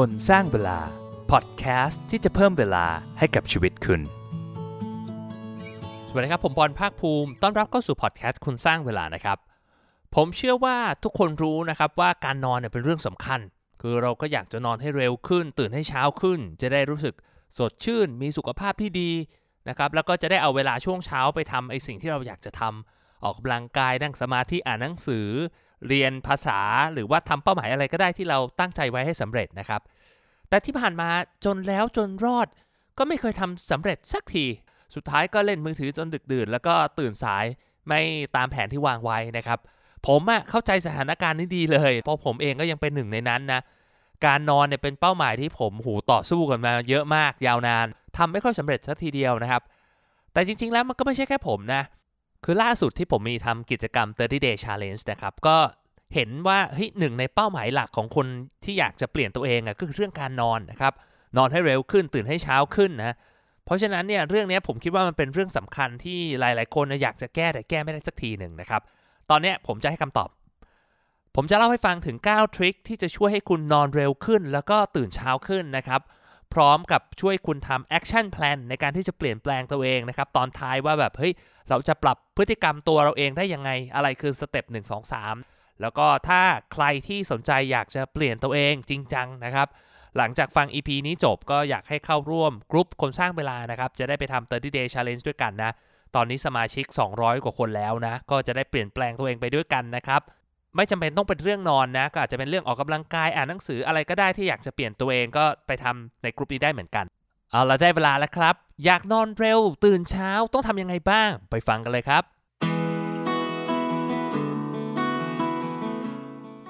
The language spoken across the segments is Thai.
คนสร้างเวลา พอดแคสต์ที่จะเพิ่มเวลาให้กับชีวิตคุณ สวัสดีครับ ผมบอลภาคภูมิ ต้อนรับเข้าสู่พอดแคสต์คุณสร้างเวลานะครับ ผมเชื่อว่าทุกคนรู้นะครับว่าการนอนเนี่ยเป็นเรื่องสำคัญ คือเราก็อยากจะนอนให้เร็วขึ้น ตื่นให้เช้าขึ้น จะได้รู้สึกสดชื่น มีสุขภาพที่ดีนะครับ แล้วก็จะได้เอาเวลาช่วงเช้าไปทำไอ้สิ่งที่เราอยากจะทำออกกำลังกายนั่งสมาธิอ่านหนังสือ เรียนภาษาหรือว่าทำเป้าหมายอะไรก็ได้ที่เราตั้งใจไว้ให้สำเร็จนะครับ แต่ที่ผ่านมาจนแล้วจนรอดก็ไม่เคยทำสำเร็จสักที สุดท้ายก็เล่นมือถือจนดึกดื่น แล้วก็ตื่นสายไม่ตามแผนที่วางไว้นะครับ ผมอะเข้าใจสถานการณ์นี้ดีเลย เพราะผมเองก็ยังเป็นหนึ่งในนั้นนะ การนอนเนี่ยเป็นเป้าหมายที่ผมหูต่อสู้กันมาเยอะมากยาวนานทำไม่ค่อยสำเร็จสักทีเดียวนะครับ แต่จริง ๆ แล้วมันก็ไม่ใช่แค่ผมนะ คือล่าสุดที่ผมมีทำกิจกรรม 30 day challenge นะครับ ก็เห็นว่าเฮ้ยหนึ่งในเป้าหมายหลักของคนที่อยากจะเปลี่ยนตัวเองอะก็คือเรื่องการนอนนะครับ นอนให้เร็วขึ้นตื่นให้เช้าขึ้นนะเพราะฉะนั้นเนี่ยเรื่องนี้ผมคิดว่ามันเป็นเรื่องสำคัญที่หลาย ๆ คนอยากจะแก้แต่แก้ไม่ได้สักทีหนึ่งนะครับ ตอนนี้ผมจะให้คำตอบ ผมจะเล่าให้ฟังถึง 9 trick ที่จะช่วยให้คุณนอนเร็วขึ้น แล้วก็ตื่นเช้าขึ้นนะครับ พร้อมกับช่วยคุณทำ action plan ในการที่จะเปลี่ยนแปลงตัวเองนะครับ ตอนท้ายว่าแบบเฮ้ยเราจะปรับพฤติกรรมตัวเราเองได้ยังไงอะไรคือสเต็ป1 2 3 แล้วก็ถ้าใครที่สนใจอยากจะเปลี่ยนตัวเองจริงจังนะครับ หลังจากฟัง EP นี้จบก็อยากให้เข้าร่วมกลุ่มคนสร้างเวลานะครับ จะได้ไปทำ30 day challenge ด้วยกันนะ ตอนนี้สมาชิก 200 กว่าคนแล้วนะ ก็จะได้เปลี่ยนแปลงตัวเองไปด้วยกันนะครับ ไม่จำเป็นต้องเป็นเรื่องนอนนะ ก็อาจจะเป็นเรื่องออกกำลังกายอ่านหนังสืออะไรก็ได้ที่อยากจะเปลี่ยนตัวเองก็ไปทำในกลุ่มนี้ได้เหมือนกัน เอาละได้เวลาแล้วครับ อยากนอนเร็ว ตื่นเช้าต้องทำยังไงบ้าง ไปฟังกันเลยครับ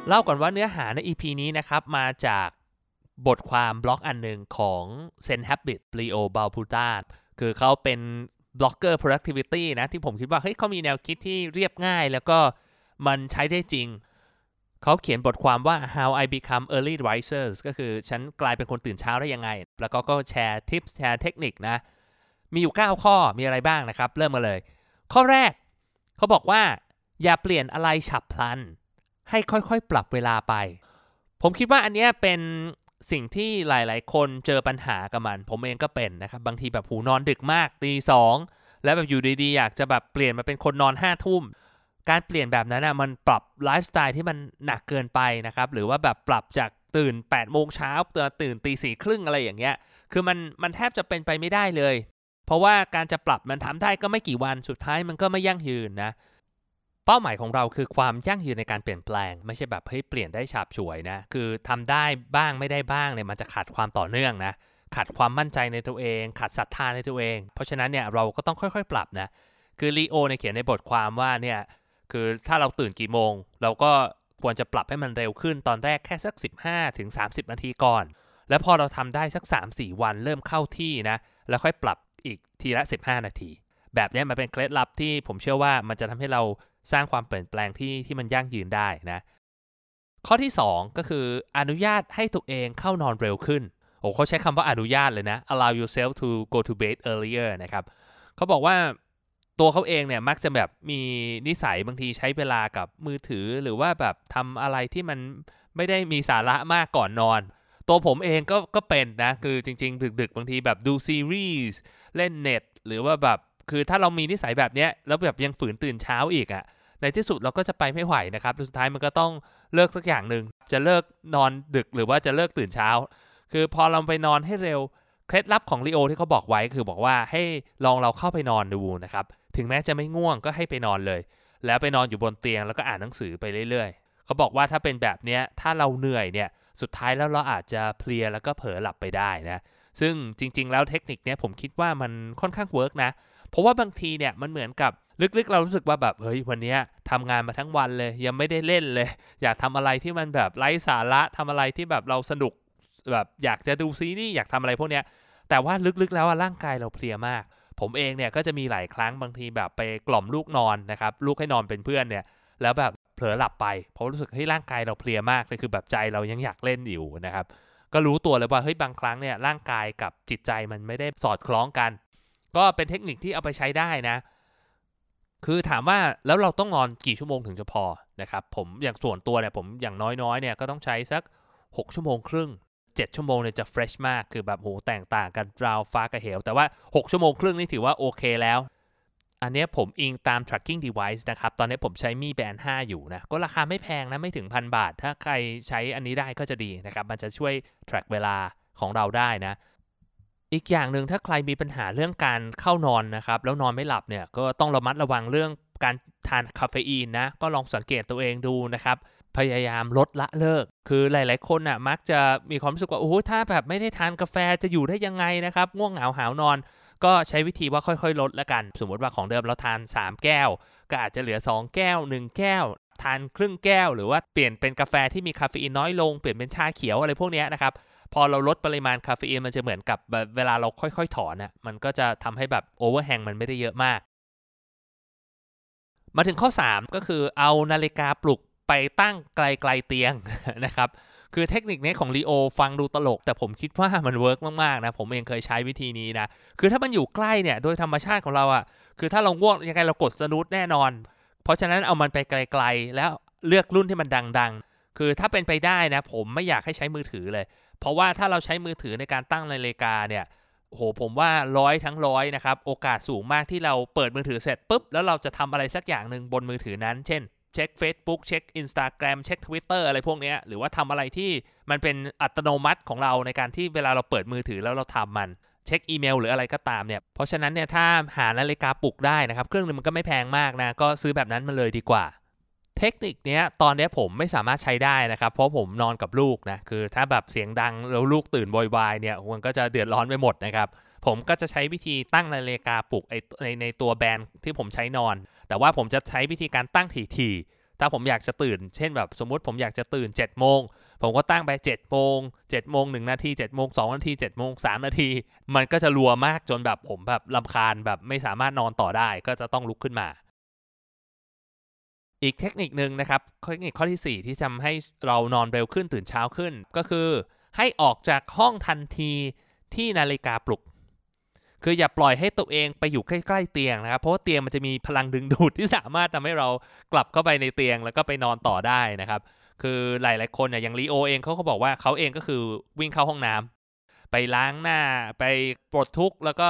เล่าก่อนว่าเนื้อหาใน EP นี้นะครับ มาจากบทความบล็อกอันหนึ่งของ Zen Habit Leo b a l p u t a คือเขาเป็นบล็อกเกอร์ productivity นะ ที่ผมคิดว่าเฮ้ยเขามีแนวคิดที่เรียบง่าย แล้วก็ มันใช้ได้จริง เขาเขียนบทความว่า how I become early risers ก็คือฉันกลายเป็นคนตื่นเช้าได้ยังไง แล้วก็ก็แชร์ทิปแชร์เทคนิคนะ มีอยู่ 9 ข้อมีอะไรบ้างนะครับ เริ่มมาเลย ข้อแรก เขาบอกว่า อย่าเปลี่ยนอะไรฉับพลัน ให้ค่อยๆ ปรับเวลาไป ผมคิดว่าอันนี้เป็นสิ่งที่หลายๆ คนเจอปัญหากับมัน ผมเองก็เป็นนะครับ บางทีแบบหูนอนดึกมากตีสองแล้วแบบอยู่ดีๆ อยากจะแบบเปลี่ยนมาเป็นคนนอนห้าทุ่ม การเปลี่ยนแบบนั้นนะมันปรับไลฟ์สไตล์ที่มันหนักเกินไปนะครับ หรือว่าแบบปรับจากตื่น8ปดโมงเช้าตื่นตีสี่ครึ่งอะไรอย่างเงี้ย คือมันมันแทบจะเป็นไปไม่ได้เลย เพราะว่าการจะปรับมันทำได้ก็ไม่กี่วันสุดท้ายมันก็ไม่ยั่งยืนนะ เป้าหมายของเราคือความยั่งยืนในการเปลี่ยนแปลง ไม่ใช่แบบเฮ้ยเปลี่ยนได้ฉาบฉวยนะ คือทำได้บ้างไม่ได้บ้างเนี่ยมันจะขาดความต่อเนื่องนะขาดความมั่นใจในตัวเอง ขาดศรัทธาในตัวเอง เพราะฉะนั้นเนี่ยเราก็ต้องค่อยๆ ปรับนะ คือลีโอเนี่ยเขียนในบทความว่าเนี่ย คือถ้าเราตื่นกี่โมง เราก็ควรจะปรับให้มันเร็วขึ้นตอนแรกแค่สัก 15ถึง30 นาทีก่อน แล้วพอเราทำได้สัก 3-4 วันเริ่มเข้าที่นะ แล้วค่อยปรับอีกทีละ 15 นาที แบบนี้มันเป็นเคล็ดลับที่ผมเชื่อว่ามันจะทำให้เราสร้างความเปลี่ยนแปลงที่ที่มันยั่งยืนได้นะ ข้อที่ 2 ก็คืออนุญาตให้ตัวเองเข้านอนเร็วขึ้นโอ้เขาใช้คำว่าอนุญาตเลยนะ allow yourself to go to bed earlier นะครับเขาบอกว่า ตัวเขาเองเนี่ยมักจะแบบมีนิสัยบางทีใช้เวลากับมือถือหรือว่าแบบทำอะไรที่มันไม่ได้มีสาระมากก่อนนอน ตัวผมเองก็ก็เป็นนะ คือจริง ๆ ดึกๆ บางทีแบบดูซีรีส์เล่นเน็ต หรือว่าแบบคือถ้าเรามีนิสัยแบบเนี้ยแล้วแบบยังฝืนตื่นเช้าอีกอะ่ะในที่สุดเราก็จะไปไม่ไหวนะครับสุดท้ายมันก็ต้องเลิกสักอย่างหนึ่งจะเลิกนอนดึกหรือว่าจะเลิกตื่นเช้า คือพอเราไปนอนให้เร็วเคล็ดลับของลีโอที่เขาบอกไว้คือบอกว่าให้ลองเราเข้าไปนอนดูนะครับ ถึงแม้จะไม่ง่วงก็ให้ไปนอนเลย แล้วไปนอนอยู่บนเตียงแล้วก็อ่านหนังสือไปเรื่อยๆเขาบอกว่าถ้าเป็นแบบเนี้ยถ้าเราเหนื่อยเนี่ยสุดท้ายแล้วเราอาจจะเพลียแล้วก็เผลอหลับไปได้นะซึ่งจริง ๆ แล้วเทคนิคเนี้ยผมคิดว่ามันค่อนข้างเวิร์กนะเพราะว่าบางทีเนี่ยมันเหมือนกับลึกๆ เรารู้สึกว่าแบบเฮ้ยวันนี้ทำงานมาทั้งวันเลย ยังไม่ได้เล่นเลย อยากทำอะไรที่มันแบบไร้สาระทำอะไรที่แบบเราสนุกแบบอยากจะดูซีรีส์อยากทำอะไรพวกเนี้ยแต่ว่าลึกๆแล้วร่างกายเราเพลียมาก ผมเองเนี่ยก็จะมีหลายครั้งบางทีแบบไปกล่อมลูกนอนนะครับลูกให้นอนเป็นเพื่อนเนี่ยแล้วแบบเผลอหลับไปเพราะรู้สึกให้ร่างกายเราเพลียมากเลยคือแบบใจเรายังอยากเล่นอยู่นะครับก็รู้ตัวเลยว่าเฮ้ยบางครั้งเนี่ยร่างกายกับจิตใจมันไม่ได้สอดคล้องกัน ก็เป็นเทคนิคที่เอาไปใช้ได้นะ คือถามว่าแล้วเราต้องนอนกี่ชั่วโมงถึงจะพอนะครับผมอย่างส่วนตัวเนี่ยผมอย่างน้อยๆเนี่ยก็ต้องใช้สัก 6 ชั่วโมงครึ่ง 7 ชั่วโมงเนี่ยจะเฟรชมากคือแบบโหแตกต่างกันราวฟ้ากับเหว แต่ว่า 6 ชั่วโมงครึ่งนี่ถือว่าโอเคแล้ว อันนี้ผมอิงตาม tracking device นะครับ ตอนนี้ผมใช้มีแบนด์5อยู่นะ ก็ราคาไม่แพงนะ ไม่ถึงพันบาท ถ้าใครใช้อันนี้ได้ก็จะดีนะครับ มันจะช่วย track เวลาของเราได้นะ อีกอย่างหนึ่งถ้าใครมีปัญหาเรื่องการเข้านอนนะครับ แล้วนอนไม่หลับเนี่ยก็ต้องระมัดระวังเรื่องการทานคาเฟอีนนะ ก็ลองสังเกตตัวเองดูนะครับ พยายามลดละเลิก คือหลาย ๆ คนน่ะมักจะมีความรู้สึกว่าโอ้โหถ้าแบบไม่ได้ทานกาแฟจะอยู่ได้ยังไงนะครับ ง่วงเหงาหาวนอน ก็ใช้วิธีว่าค่อย ๆ ลดละกัน สมมติว่าของเดิมเราทาน 3 แก้ว ก็อาจจะเหลือ 2 แก้ว 1 แก้ว ทานครึ่งแก้ว หรือว่าเปลี่ยนเป็นกาแฟที่มีคาเฟอีนน้อยลง เปลี่ยนเป็นชาเขียวอะไรพวกนี้นะครับพอเราลดปริมาณคาเฟอีนมันจะเหมือนกับเวลาเราค่อย ๆ ถอนนะมันก็จะทำให้แบบ overhang มันไม่ได้เยอะมาก มาถึงข้อ 3 ก็คือเอานาฬิกาปลุก ไปตั้งไกลๆเตียงนะครับคือเทคนิคนี้ของลีโอฟังดูตลก แต่ผมคิดว่ามัน work มาก ๆ นะ ผมเองเคยใช้วิธีนี้นะ คือถ้ามันอยู่ใกล้เนี่ย โดยธรรมชาติของเราอะ่ะ คือถ้าเราง่วงยังไงเรากด snooze แน่นอน เพราะฉะนั้นเอามันไปไกล ๆ แล้วเลือกรุ่นที่มันดัง ๆ คือถ้าเป็นไปได้นะ ผมไม่อยากให้ใช้มือถือเลย เพราะว่าถ้าเราใช้มือถือในการตั้งนาฬิกาเนี่ยโหผมว่าร้อยทั้งร้อยนะครับโอกาสสูงมากที่เราเปิดมือถือเสร็จปุ๊บแล้วเราจะทำอะไรสักอย่างหนึ่งบนมือถือนั้น เช่น เช็ค Facebook เช็ค Instagram เช็ค Twitter อะไรพวกนี้หรือว่าทำอะไรที่มันเป็นอัตโนมัติของเราในการที่เวลาเราเปิดมือถือแล้วเราทำมันเช็คอีเมลหรืออะไรก็ตามเนี่ย เพราะฉะนั้นเนี่ยถ้าหานาฬิกาปลุกได้นะครับ เครื่องนึงมันก็ไม่แพงมากนะ ก็ซื้อแบบนั้นมาเลยดีกว่า เทคนิคเนี้ยตอนนี้ผมไม่สามารถใช้ได้นะครับ เพราะผมนอนกับลูกนะ คือถ้าแบบเสียงดังแล้วลูกตื่นวอยๆเนี่ยมันก็จะเดือดร้อนไปหมดนะครับ ผมก็จะใช้วิธีตั้งนาฬิกาปลุกในในตัวแบรนด์ที่ผมใช้นอน แต่ว่าผมจะใช้วิธีการตั้งถี่ๆถ้าผมอยากจะตื่น เช่นแบบสมมุติผมอยากจะตื่น7จ็ดโมงผมก็ตั้งไป7จ็ดโมงเจ็ดโมงหนึ่งนาที7จ็ดโมงสองนาที7จ็ดโมงสามนาที มันก็จะรัวมากจนแบบผมแบบลำคาญแบบไม่สามารถนอนต่อได้ก็จะต้องลุกขึ้นมาอีกเทคนิคหนึ่งนะครับ เทคนิคข้อที่ 4 ที่ทำให้เรานอนเร็วขึ้นตื่นเช้าขึ้น ก็คือให้ออกจากห้องทันทีที่นาฬิกาปลุก คืออย่าปล่อยให้ตัวเองไปอยู่ใกล้ ๆ เตียงนะครับ เพราะว่าเตียงมันจะมีพลังดึงดูดที่สามารถทำให้เรากลับเข้าไปในเตียงแล้วก็ไปนอนต่อได้นะครับ คือหลาย ๆ คนเนี่ยอย่างลีโอเองเขาก็บอกว่าเขาเองก็คือวิ่งเข้าห้องน้ำไปล้างหน้าไปปลดทุกข์แล้วก็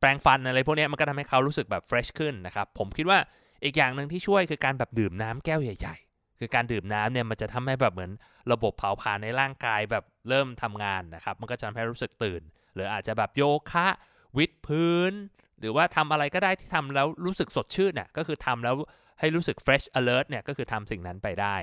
แปรงฟันอะไรพวกนี้มันก็ทำให้เขารู้สึกแบบเฟรชขึ้นนะครับผมคิดว่าอีกอย่างหนึ่งที่ช่วยคือการแบบดื่มน้ำแก้วใหญ่ ๆ คือการดื่มน้ำเนี่ยมันจะทำให้แบบเหมือนระบบเผาผลาญในร่างกายแบบเริ่มทำงานนะครับ มันก็จะทำให้รู้สึกตื่น หรืออาจจะแบบโยคะวิดพื้น หรือว่าทำอะไรก็ได้ที่ทำแล้วรู้สึกสดชื่นน่ะก็คือทำแล้วให้รู้สึก fresh alert เนี่ยก็คือทำสิ่งนั้นไปได้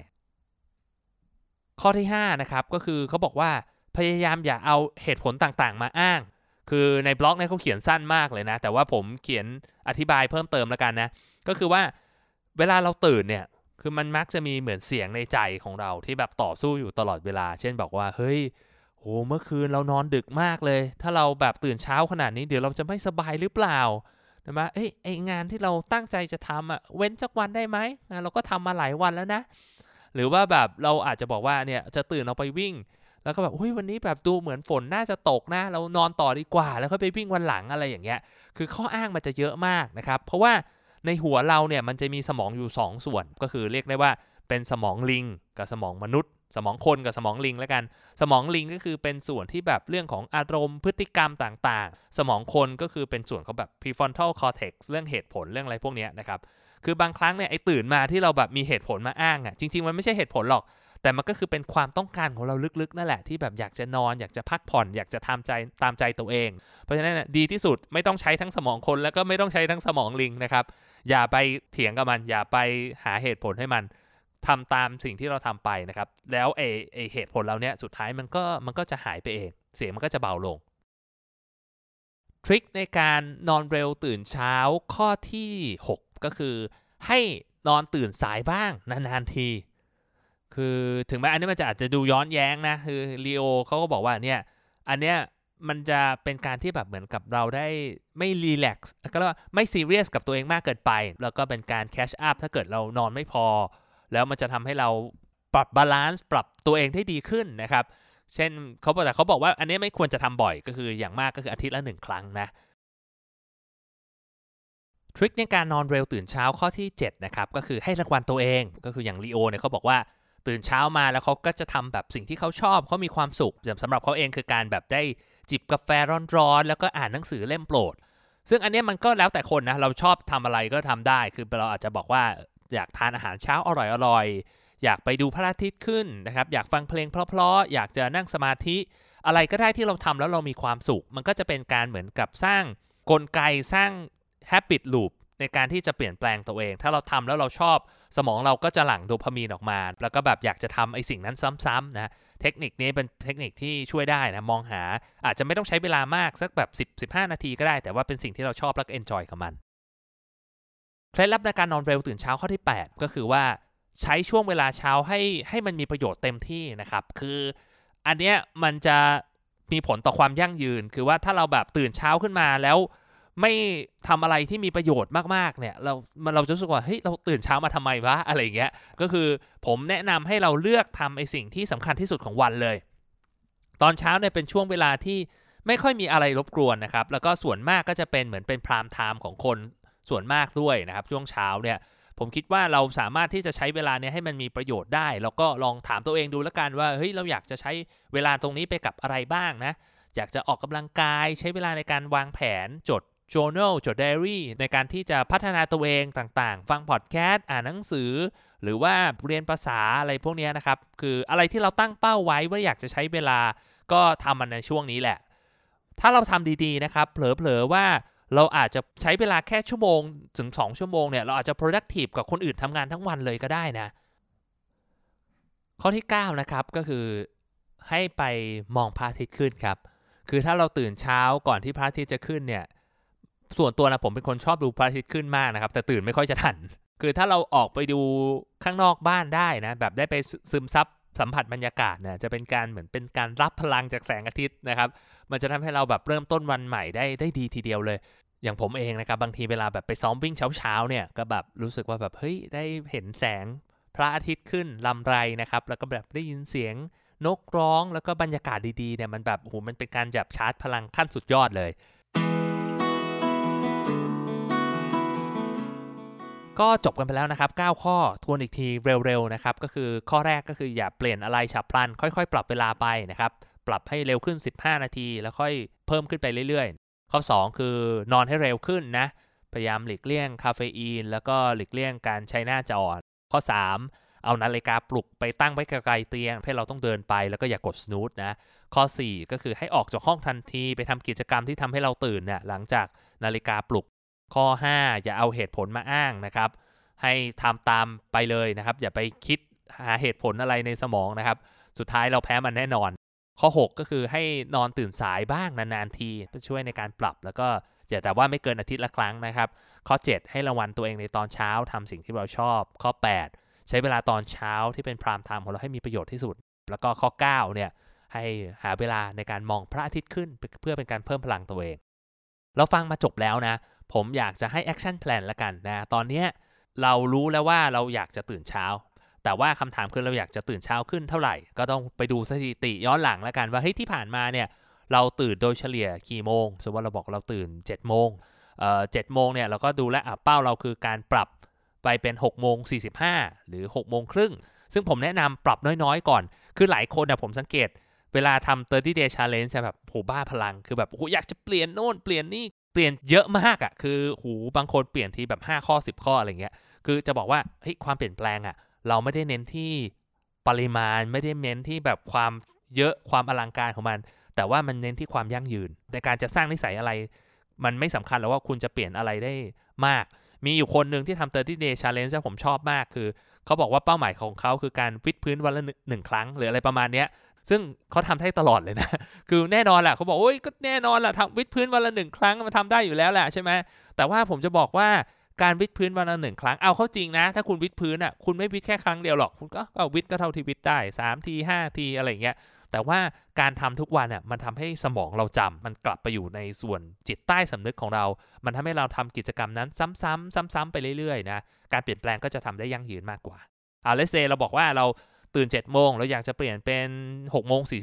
ข้อที่5นะครับก็คือเขาบอกว่าพยายามอย่าเอาเหตุผลต่างๆ มาอ้าง คือในบล็อกเนี่ยเขาเขียนสั้นมากเลยนะ แต่ว่าผมเขียนอธิบายเพิ่มเติมแล้วกันนะ ก็คือว่าเวลาเราตื่นเนี่ย คือมันมักจะมีเหมือนเสียงในใจของเราที่แบบต่อสู้อยู่ตลอดเวลา เช่นบอกว่า เฮ้ย โหเมื่อคืนเรานอนดึกมากเลย ถ้าเราแบบตื่นเช้าขนาดนี้เดี๋ยวเราจะไม่สบายหรือเปล่านะมะเอ้ยไองานที่เราตั้งใจจะทำอะเว้นสักวันได้ไหมเราก็ทำมาหลายวันแล้วนะ หรือว่าแบบเราอาจจะบอกว่าเนี่ยจะตื่นเราไปวิ่ง แล้วก็แบบเฮ้ยวันนี้แบบดูเหมือนฝนน่าจะตกนะ เรานอนต่อดีกว่า แล้วค่อยไปวิ่งวันหลังอะไรอย่างเงี้ย คือข้ออ้างมันจะเยอะมากนะครับ เพราะว่าในหัวเราเนี่ยมันจะมีสมองอยู่ 2ส่วนก็คือเรียกได้ว่าเป็นสมองลิงกับสมองมนุษย์ สมองคนกับสมองลิงแล้วกัน สมองลิงก็คือเป็นส่วนที่แบบเรื่องของอารมณ์พฤติกรรมต่างๆ สมองคนก็คือเป็นส่วนของแบบ prefrontal cortex เรื่องเหตุผลเรื่องอะไรพวกนี้นะครับ คือบางครั้งเนี่ยไอ้ตื่นมาที่เราแบบมีเหตุผลมาอ้างอะ่ะ จริงๆ มันไม่ใช่เหตุผลหรอก แต่มันก็คือเป็นความต้องการของเราลึกๆ นั่นแหละที่แบบอยากจะนอน อยากจะพักผ่อน อยากจะทำใจตามใจตัวเอง เพราะฉะนั้นดีที่สุดไม่ต้องใช้ทั้งสมองคนแล้วก็ไม่ต้องใช้ทั้งสมองลิงนะครับ อย่าไปเถียงกับมัน อย่าไปหาเหตุผลให้มัน ทำตามสิ่งที่เราทำไปนะครับ แล้วเอเอเหตุผลเราเนี้ยสุดท้ายมันก็มันก็จะหายไปเอง เสียงมันก็จะเบาลง trick ในการนอนเร็วตื่นเช้าข้อที่ 6 ก็คือให้นอนตื่นสายบ้างนานๆที คือถึงแม้อันนี้มันจะอาจจะดูย้อนแย้งนะ คือลีโอเขาก็บอกว่าเนี่ยอันเนี้ยมันจะเป็นการที่แบบเหมือนกับเราได้ไม่ relax ก็เรียกว่าไม่ซีเรียสกับตัวเองมากเกินไป แล้วก็เป็นการ catch up ถ้าเกิดเรานอนไม่พอ แล้วมันจะทำให้เราปรับ balance ปรับตัวเองได้ดีขึ้นนะครับ เช่นเขาบอกแต่เขาบอกว่าอันนี้ไม่ควรจะทำบ่อยก็คืออย่างมากก็คืออาทิตย์ละหนึ่งครั้งนะทริคในการนอนเร็วตื่นเช้าข้อที่7นะครับก็คือให้รางวัลตัวเองก็คืออย่างลีโอเนี่ยเขาบอกว่าตื่นเช้ามาแล้วเขาก็จะทำแบบสิ่งที่เขาชอบเขามีความสุขสำหรับเขาเองคือการแบบได้จิบกาแฟร้อนๆแล้วก็อ่านหนังสือเล่มโปรด ซึ่งอันนี้มันก็แล้วแต่คนนะเราชอบทำอะไรก็ทำได้คือเราอาจจะบอกว่า อยากทานอาหารเช้าออร่อยๆ อยากไปดูพระอาทิตย์ขึ้นนะครับ อยากฟังเพลงเพราะๆ อยากจะนั่งสมาธิ อะไรก็ได้ที่เราทำแล้วเรามีความสุข มันก็จะเป็นการเหมือนกับสร้างกลไกสร้าง habit loop ในการที่จะเปลี่ยนแปลงตัวเอง ถ้าเราทำแล้วเราชอบ สมองเราก็จะหลั่งโดพามีนออกมา แล้วก็แบบอยากจะทำไอ้สิ่งนั้นซ้ำๆนะเทคนิคนี้เป็นเทคนิคที่ช่วยได้นะมองหาอาจจะไม่ต้องใช้เวลามากสักแบบ 10-15 นาทีก็ได้ แต่ว่าเป็นสิ่งที่เราชอบแล้วก็ enjoy กับมัน เคล็ดลับในการนอนเร็วตื่นเช้าข้อที่ 8 ก็คือว่าใช้ช่วงเวลาเช้าให้ให้มันมีประโยชน์เต็มที่นะครับ คืออันเนี้ยมันจะมีผลต่อความยั่งยืน คือว่าถ้าเราแบบตื่นเช้าขึ้นมาแล้วไม่ทำอะไรที่มีประโยชน์มากๆ เนี่ย เราเราจะรู้สึกว่าเฮ้ยเราตื่นเช้ามาทำไมวะอะไรเงี้ย ก็คือผมแนะนำให้เราเลือกทำไอสิ่งที่สำคัญที่สุดของวันเลย ตอนเช้าเนี่ยเป็นช่วงเวลาที่ไม่ค่อยมีอะไรรบกวนนะครับ แล้วก็ส่วนมากก็จะเป็นเหมือนเป็นพรามไทม์ของคน ส่วนมากด้วยนะครับช่วงเช้าเนี่ยผมคิดว่าเราสามารถที่จะใช้เวลาเนี่ยให้มันมีประโยชน์ได้ แล้วก็ลองถามตัวเองดูแล้วกันว่าเฮ้ยเราอยากจะใช้เวลาตรงนี้ไปกับอะไรบ้างนะอยากจะออกกำลังกายใช้เวลาในการวางแผนจด journal จด diary ในการที่จะพัฒนาตัวเองต่างๆ ฟังพอดแคสต์อ่านหนังสือ หรือว่าเรียนภาษาอะไรพวกนี้นะครับ คืออะไรที่เราตั้งเป้าไว้ว่าอยากจะใช้เวลาก็ทำมันในช่วงนี้แหละ ถ้าเราทำดีๆนะครับ เผลอๆว่า เราอาจจะใช้เวลาแค่ชั่วโมงถึง 2 ชั่วโมงเนี่ยเราอาจจะ productive กับคนอื่นทำงานทั้งวันเลยก็ได้นะ ข้อที่ 9 นะครับก็คือให้ไปมองพระอาทิตย์ขึ้นครับ คือถ้าเราตื่นเช้าก่อนที่พระอาทิตย์จะขึ้นเนี่ยส่วนตัวนะผมเป็นคนชอบดูพระอาทิตย์ขึ้นมากนะครับ แต่ตื่นไม่ค่อยจะทัน คือถ้าเราออกไปดูข้างนอกบ้านได้นะ แบบได้ไปซึมซับ สัมผัสบรรยากาศเนี่ยจะเป็นการเหมือนเป็นการรับพลังจากแสงอาทิตย์นะครับ มันจะทำให้เราแบบเริ่มต้นวันใหม่ได้ได้ดีทีเดียวเลย อย่างผมเองนะครับบางทีเวลาแบบไปซ้อมวิ่งเช้าๆเนี่ยก็แบบรู้สึกว่าแบบเฮ้ยได้เห็นแสงพระอาทิตย์ขึ้นลำไรนะครับ แล้วก็แบบได้ยินเสียงนกร้องแล้วก็บรรยากาศดีๆเนี่ยมันแบบโหมันเป็นการจับชาร์จพลังขั้นสุดยอดเลย ก็จบกันไปแล้วนะครับ 9 ข้อทวนอีกทีเร็วๆนะครับ ก็คือข้อแรกก็คืออย่าเปลี่ยนอะไรฉับพลัน ค่อยๆ ปรับเวลาไปนะครับ ปรับให้เร็วขึ้น 15 นาที แล้วค่อยเพิ่มขึ้นไปเรื่อยๆ ข้อ 2 คือนอนให้เร็วขึ้นนะ พยายามหลีกเลี่ยงคาเฟอีน แล้วก็หลีกเลี่ยงการใช้หน้าจอข้อ 3 เอานาฬิกาปลุกไปตั้งไว้ไกลๆเตียง ให้เราต้องเดินไปแล้วก็อย่ากดสนูตนะ ข้อ 4 ก็คือให้ออกจากห้องทันทีไปทำกิจกรรมที่ทำให้เราตื่นเนี่ยหลังจากนาฬิกาปลุก ข้อ 5 อย่าเอาเหตุผลมาอ้างนะครับ ให้ทำตามไปเลยนะครับ อย่าไปคิดหาเหตุผลอะไรในสมองนะครับ สุดท้ายเราแพ้มันแน่นอน ข้อ 6 ก็คือให้นอนตื่นสายบ้างนานๆทีเพื่อช่วยในการปรับ แล้วก็อย่าแต่ว่าไม่เกินอาทิตย์ละครั้งนะครับ ข้อ 7 ให้รางวัลตัวเองในตอนเช้าทำสิ่งที่เราชอบ ข้อ 8 ใช้เวลาตอนเช้าที่เป็นพรามไทม์ของเราให้มีประโยชน์ที่สุด แล้วก็ข้อ 9 เนี่ยให้หาเวลาในการมองพระอาทิตย์ขึ้น เพื่อเป็นการเพิ่มพลังตัวเอง เราฟังมาจบแล้วนะ ผมอยากจะให้ action plan ละกันนะตอนนี้เรารู้แล้วว่าเราอยากจะตื่นเช้า แต่ว่าคำถามคือเราอยากจะตื่นเช้าขึ้นเท่าไหร่ ก็ต้องไปดูสถิติย้อนหลังละกันว่าเฮ้ยที่ผ่านมาเนี่ยเราตื่นโดยเฉลี่ยกี่โมง สมมติว่าเราบอกเราตื่น7จ็ดโมงเจ็ดโมงเนี่ยเราก็ดูแลอะเป้าเราคือการปรับไปเป็น6 โมงสี่หรือ6 โมงครึ่ง ซึ่งผมแนะนำปรับน้อยๆ ก่อน คือหลายคนนะผมสังเกต เวลาทำ30 day challenge จะแบบโหบ้าพลัง คือแบบโหอยากจะเปลี่ยนโน่นเปลี่ยนนี่ เปลี่ยนเยอะมากอะ่ะคือหูบางคนเปลี่ยนทีแบบ 5 ข้อ 10 ข้ออะไรเงี้ยคือจะบอกว่าเฮ้ยความเปลี่ยนแปลงอะ่ะ เราไม่ได้เน้นที่ปริมาณไม่ได้เน้นที่แบบความเยอะความอลังการของมัน แต่ว่ามันเน้นที่ความยั่งยืน ในการจะสร้างนิสัยอะไร มันไม่สำคัญแล้วว่าคุณจะเปลี่ยนอะไรได้มาก มีอยู่คนหนึ่งที่ทำ30 day challenge ที่ผมชอบมากคือ เขาบอกว่าเป้าหมายของเขาคือการวิดพื้นวันละหนึ่งครั้ง หรืออะไรประมาณเนี้ย ซึ่งเขาทำได้ตลอดเลยนะ คือแน่นอนแหละเขาบอกโอ้ยก็แน่นอนแหละทำวิดพื้นวันละหนึ่งครั้งมันทำได้อยู่แล้วแหละใช่ไหมแต่ว่าผมจะบอกว่าการวิดพื้นวันละหนึ่งครั้ง เอาเข้าจริงนะ ถ้าคุณวิดพื้นอะ คุณไม่วิดแค่ครั้งเดียวหรอก คุณก็วิดก็เท่าที่วิดได้สามทีห้าทีอะไรเงี้ย แต่ว่าการทำทุกวันอะ มันทำให้สมองเราจำมันกลับไปอยู่ในส่วนจิตใต้สำนึกของเรา มันทำให้เราทำกิจกรรมนั้นซ้ำๆซ้ำๆไปเรื่อยๆนะ การเปลี่ยนแปลงก็จะทำได้ยั่งยืนมากกว่าอ่าเลเซเราบอกว่าเรา ตื่น7จ็ดโมงเราอยากจะเปลี่ยนเป็น6กโมงสี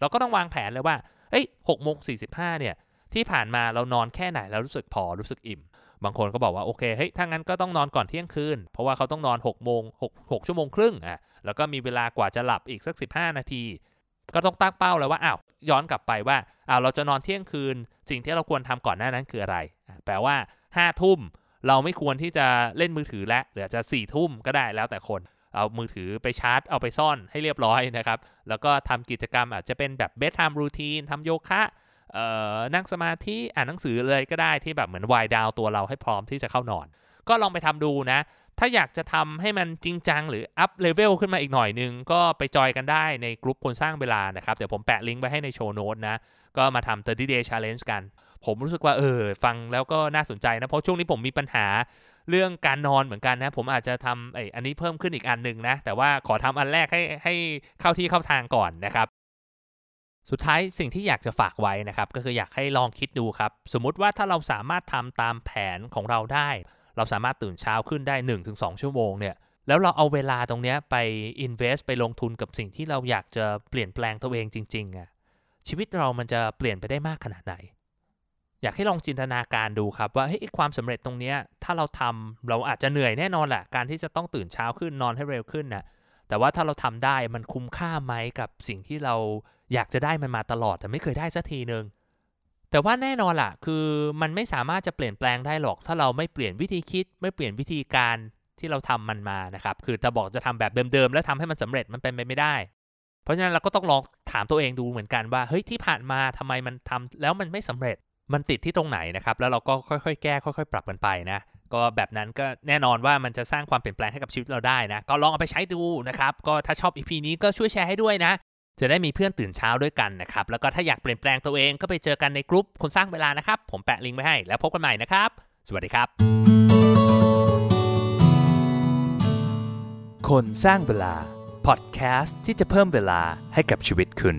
เราก็ต้องวางแผนเลยว่าเอ้ยหกโมงสีเนี่ยที่ผ่านมาเรานอนแค่ไหนเรารู้สึกพอรู้สึกอิ่ม บางคนก็บอกว่าโอเคเฮ้ยถ้างั้นก็ต้องนอนก่อนเที่ยงคืน เพราะว่าเขาต้องนอน6โมง6 6ชั่วโมงครึ่งอะแล้วก็มีเวลากว่าจะหลับอีกสัก 15 นาที ก็ต้องตั้งเป้าแล้วว่าอ้าวย้อนกลับไปว่าอ้าวเราจะนอนเที่ยงคืน สิ่งที่เราควรทำก่อนหน้านั้นคืออะไร แปลว่า5ทุ่มเราไม่ควรที่จะเล่นมือถือแล้วหรือจะ4ี่ทุ่มก็ได้แล้วแต่คน เอามือถือไปชาร์จ เอาไปซ่อนให้เรียบร้อยนะครับ แล้วก็ทำกิจกรรมอาจจะเป็นแบบ bedtime routine ทำโยคะนั่งสมาธิอ่านหนังสือเลยก็ได้ที่แบบเหมือนวายดาวตัวเราให้พร้อมที่จะเข้านอน ก็ลองไปทำดูนะ ถ้าอยากจะทำให้มันจริงจังหรือ up level ขึ้นมาอีกหน่อยนึง ก็ไปจอยกันได้ในกลุ่มคนสร้างเวลานะครับ เดี๋ยวผมแปะลิงก์ไว้ให้ใน show note นะ ก็มาทำ30 day challenge กัน ผมรู้สึกว่าเออฟังแล้วก็น่าสนใจนะ เพราะช่วงนี้ผมมีปัญหา เรื่องการนอนเหมือนกันนะผมอาจจะทำไออันนี้เพิ่มขึ้นอีกอันหนึ่งนะ แต่ว่าขอทำอันแรกให้ให้เข้าที่เข้าทางก่อนนะครับสุดท้ายสิ่งที่อยากจะฝากไว้นะครับก็คืออยากให้ลองคิดดูครับ สมมุติว่าถ้าเราสามารถทำตามแผนของเราได้ เราสามารถตื่นเช้าขึ้นได้ 1-2 ชั่วโมงเนี่ยแล้วเราเอาเวลาตรงนี้ไป invest ไปลงทุนกับสิ่งที่เราอยากจะเปลี่ยนแปลงตัวเองจริงๆอะชีวิตเรามันจะเปลี่ยนไปได้มากขนาดไหน อยากให้ลองจินตนาการดูครับว่าเฮ้ยความสำเร็จตรงนี้ถ้าเราทำเราอาจจะเหนื่อยแน่นอนแหละการที่จะต้องตื่นเช้าขึ้นนอนให้เร็วขึ้นนะแต่ว่าถ้าเราทำได้มันคุ้มค่าไหมกับสิ่งที่เราอยากจะได้มันมาตลอดแต่ไม่เคยได้สักทีหนึ่งแต่ว่าแน่นอนล่ะ คือมันไม่สามารถจะเปลี่ยนแปลงได้หรอก ถ้าเราไม่เปลี่ยนวิธีคิด ไม่เปลี่ยนวิธีการที่เราทำมันมานะครับ คือถ้าบอกจะทำแบบเดิมๆ แล้วทำให้มันสำเร็จมันเป็นไปไม่ได้ เพราะฉะนั้นเราก็ต้องลองถามตัวเองดูเหมือนกันว่า เฮ้ยที่ผ่านมาทำไมมันทำแล้วมันไม่สำเร็จ มันติดที่ตรงไหนนะครับ แล้วเราก็ค่อยๆ แก้ค่อยๆ ปรับกันไปนะ ก็แบบนั้นก็แน่นอนว่ามันจะสร้างความเปลี่ยนแปลงให้กับชีวิตเราได้นะ ก็ลองเอาไปใช้ดูนะครับ ก็ถ้าชอบ EP นี้ก็ช่วยแชร์ให้ด้วยนะ จะได้มีเพื่อนตื่นเช้าด้วยกันนะครับ แล้วก็ถ้าอยากเปลี่ยนแปลงตัวเองก็ไปเจอกันในกลุ่มคนสร้างเวลานะครับ ผมแปะลิงก์ไว้ให้ แล้วพบกันใหม่นะครับ สวัสดีครับ คนสร้างเวลาพอดแคสต์ที่จะเพิ่มเวลาให้กับชีวิตคุณ